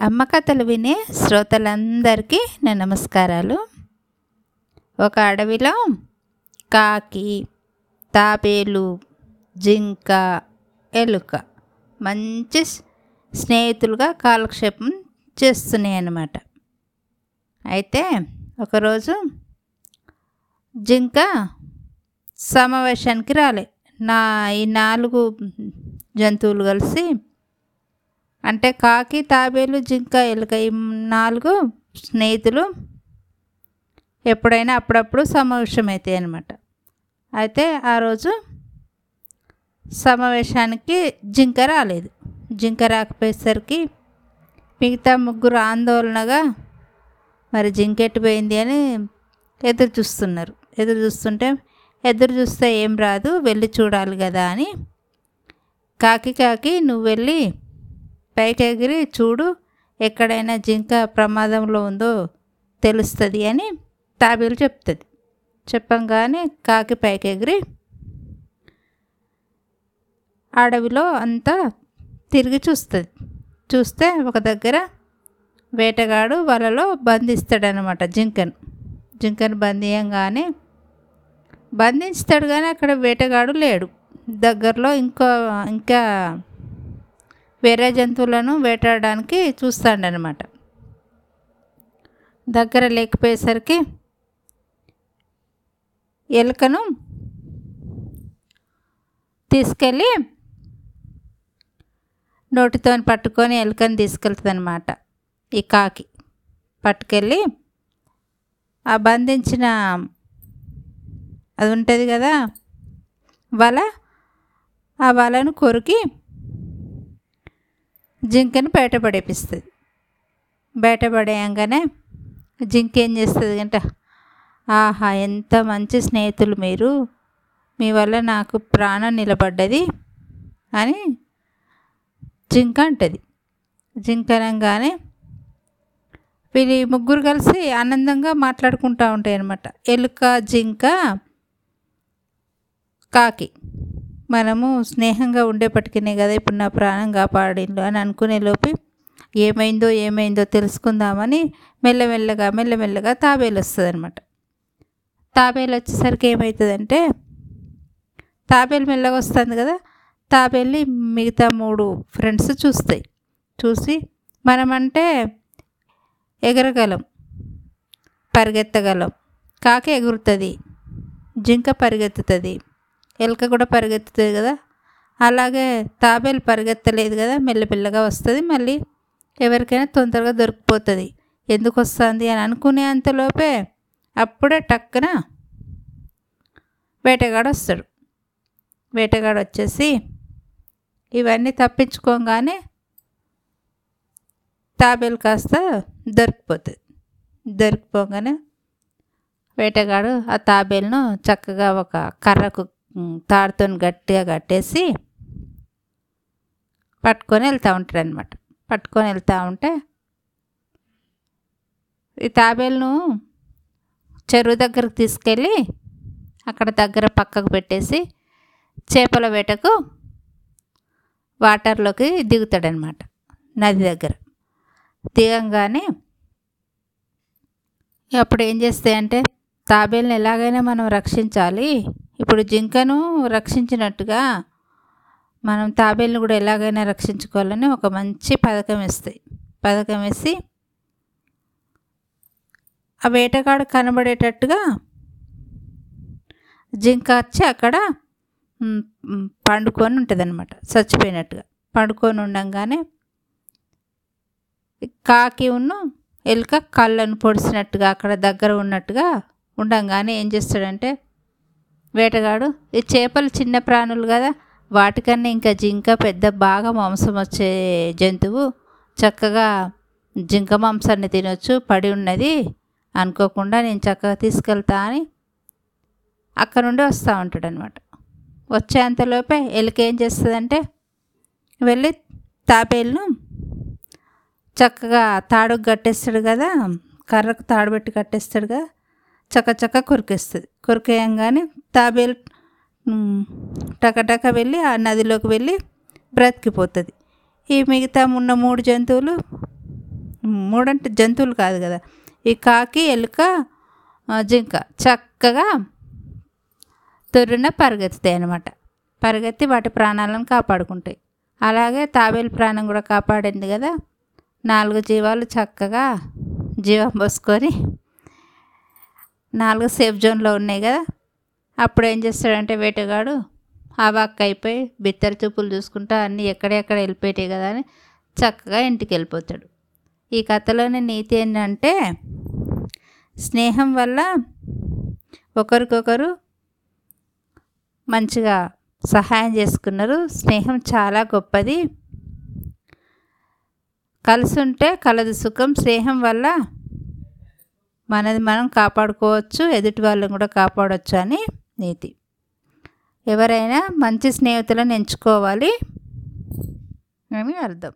అమ్మ కథలు వినే శ్రోతలందరికీ నా నమస్కారాలు. ఒక అడవిలో కాకి తాబేలు జింక ఎలుక మంచి స్నేహితులుగా కాలక్షేపం చేస్తున్నాయి అన్నమాట. అయితే ఒకరోజు జింక సమావేశానికి రాలే. నా ఈ నాలుగు జంతువులు కలిసి అంటే కాకి తాబేలు జింక ఎలుక ఈ నాలుగు స్నేహితులు ఎప్పుడైనా అప్పుడప్పుడు సమావేశమవుతాయి అన్నమాట. అయితే ఆ రోజు సమావేశానికి జింక రాలేదు. జింక రాకపోయేసరికి మిగతా ముగ్గురు ఆందోళనగా మరి జింక ఎట్టిపోయింది అని ఎదురు చూస్తున్నారు. ఎదురు చూస్తుంటే ఎదురు చూస్తే ఏం రాదు వెళ్ళి చూడాలి కదా అని కాకి కాకి నువ్వు వెళ్ళి పైకి ఎగిరి చూడు ఎక్కడైనా జింక ప్రమాదంలో ఉందో తెలుస్తుంది అని తాబేలు చెప్తుంది. చెప్పంగానే కాకి పైకెగిరి అడవిలో అంతా తిరిగి చూస్తుంది. చూస్తే ఒక దగ్గర వేటగాడు వలలో బంధిస్తాడనమాట జింకను. జింకను బంధియంగానే బంధిస్తాడు కానీ అక్కడ వేటగాడు లేడు. దగ్గరలో ఇంకో ఇంకా వేరే జంతువులను వేటాడడానికి చూస్తాడనమాట దగ్గర లేకపోయేసరికి ఎలుకను తీసుకెళ్ళి నోటితో పట్టుకొని ఎలుకని తీసుకెళ్తుంది అనమాట ఈ కాకి పట్టుకెళ్ళి ఆ బంధించిన అది ఉంటుంది కదా వల ఆ వలను కొరికి జింకని బయట బయటపడేయంగానే జింక ఏం చేస్తుంది అంటే ఆహా ఎంత మంచి స్నేహితులు మీరు. మీ వల్ల నాకు ప్రాణం నిలబడ్డది అని జింక అంటది. జింక అనగానే వీళ్ళు ముగ్గురు కలిసి ఆనందంగా మాట్లాడుకుంటూ ఉంటాయి అన్నమాట ఎలుక జింక కాకి. మనము స్నేహంగా ఉండేపటికినే కదా ఇప్పుడు నా ప్రాణం కాపాడిండు అని అనుకునే లోపి ఏమైందో ఏమైందో తెలుసుకుందామని మెల్లమెల్లగా మెల్లమెల్లగా తాబేలు వస్తుంది అనమాట తాబేలు వచ్చేసరికి ఏమవుతుందంటే తాబేలు మెల్లగా వస్తుంది కదా తాబేల్ని మిగతా మూడు ఫ్రెండ్స్ చూస్తాయి. చూసి మనమంటే ఎగరగలం పరిగెత్తగలం. కాకి ఎగురుతుంది జింక పరిగెత్తుతుంది. ఎలుక కూడా పరిగెత్తుతుంది కదా. అలాగే తాబేలు పరిగెత్తలేదు కదా. మెల్లపిల్లగా వస్తుంది. మళ్ళీ ఎవరికైనా తొందరగా దొరికిపోతుంది. ఎందుకు వస్తుంది అని అనుకునే అంతలోపే అప్పుడే టక్కున వేటగాడు వస్తాడు. వేటగాడు వచ్చేసి ఇవన్నీ తప్పించుకోగానే తాబేలు కాస్త దొరికిపోతుంది. దొరికిపోగానే వేటగాడు ఆ తాబేలును చక్కగా ఒక కర్రకు తాడుతో గట్టిగా కట్టేసి పట్టుకొని వెళ్తూ ఉంటాడు అనమాట పట్టుకొని వెళ్తూ ఉంటే ఈ తాబేలును చెరువు దగ్గరకు తీసుకెళ్ళి అక్కడ దగ్గర పక్కకు పెట్టేసి చేపల వేటకు వాటర్లోకి దిగుతాడనమాట నది దగ్గర. దిగంగానే అప్పుడు ఏం చేస్తాయంటే తాబేల్ని ఎలాగైనా మనం రక్షించాలి ఇప్పుడు జింకను రక్షించినట్టుగా మనం తాబేల్ని కూడా ఎలాగైనా రక్షించుకోవాలని ఒక మంచి పథకం వేస్తాయి పథకం వేసి ఆ వేటగాడు కనబడేటట్టుగా జింక వచ్చి అక్కడ పండుకొని ఉంటుంది అనమాట చచ్చిపోయినట్టుగా. పండుకొని ఉండంగానే కాకి ఉన్ను ఎలుక కళ్ళను పొడిచినట్టుగా అక్కడ దగ్గర ఉన్నట్టుగా ఉండంగానే ఏం చేస్తాడంటే వేటగాడు ఈ చేపలు చిన్న ప్రాణులు కదా వాటికన్నా ఇంకా జింక పెద్ద బాగా మాంసం వచ్చే జంతువు. చక్కగా జింక మాంసాన్ని తినొచ్చు పడి ఉన్నది. అనుకోకుండా నేను చక్కగా తీసుకెళ్తా అని అక్కడ నుండి వస్తూ ఉంటాడు అనమాట వచ్చేంతలోపే ఎలుక ఏం చేస్తుందంటే వెళ్ళి తాపేళ్ళను చక్కగా తాడుకు కట్టేస్తాడు కదా కర్రకు తాడు పెట్టి కట్టేస్తాడు కదా చక్క కొరికేస్తుంది. కొరికేయంగానే తాబేలు టకటక వెళ్ళి ఆ నదిలోకి వెళ్ళి బ్రతికిపోతుంది. ఈ మిగతా ఉన్న మూడు జంతువులు మూడంటే జంతువులు కాదు కదా ఈ కాకి ఎలుక జింక చక్కగా తొర్రున పరిగెత్తుతాయి అన్నమాట. పరిగెత్తి వాటి ప్రాణాలను కాపాడుకుంటాయి. అలాగే తాబేలు ప్రాణం కూడా కాపాడింది కదా నాలుగు జీవాలు చక్కగా జీవం పోసుకొని నాలుగు సేఫ్ జోన్లో ఉన్నాయి కదా. అప్పుడు ఏం చేస్తాడంటే వేటగాడు అవాక్ అయిపోయి బిత్తర చూపులు చూసుకుంటా అన్నీ ఎక్కడెక్కడ వెళ్ళిపోయాయి కదా అని చక్కగా ఇంటికి వెళ్ళిపోతాడు. ఈ కథలోని నీతి ఏంటంటే స్నేహం వల్ల ఒకరికొకరు మంచిగా సహాయం చేసుకున్నారు. స్నేహం చాలా గొప్పది. కలిసి ఉంటే కలదు సుఖం. స్నేహం వల్ల మనది మనం కాపాడుకోవచ్చు ఎదుటి వాళ్ళని కూడా కాపాడవచ్చు అని నీతి. ఎవరైనా మంచి స్నేహితులను ఎంచుకోవాలి అని అర్థం.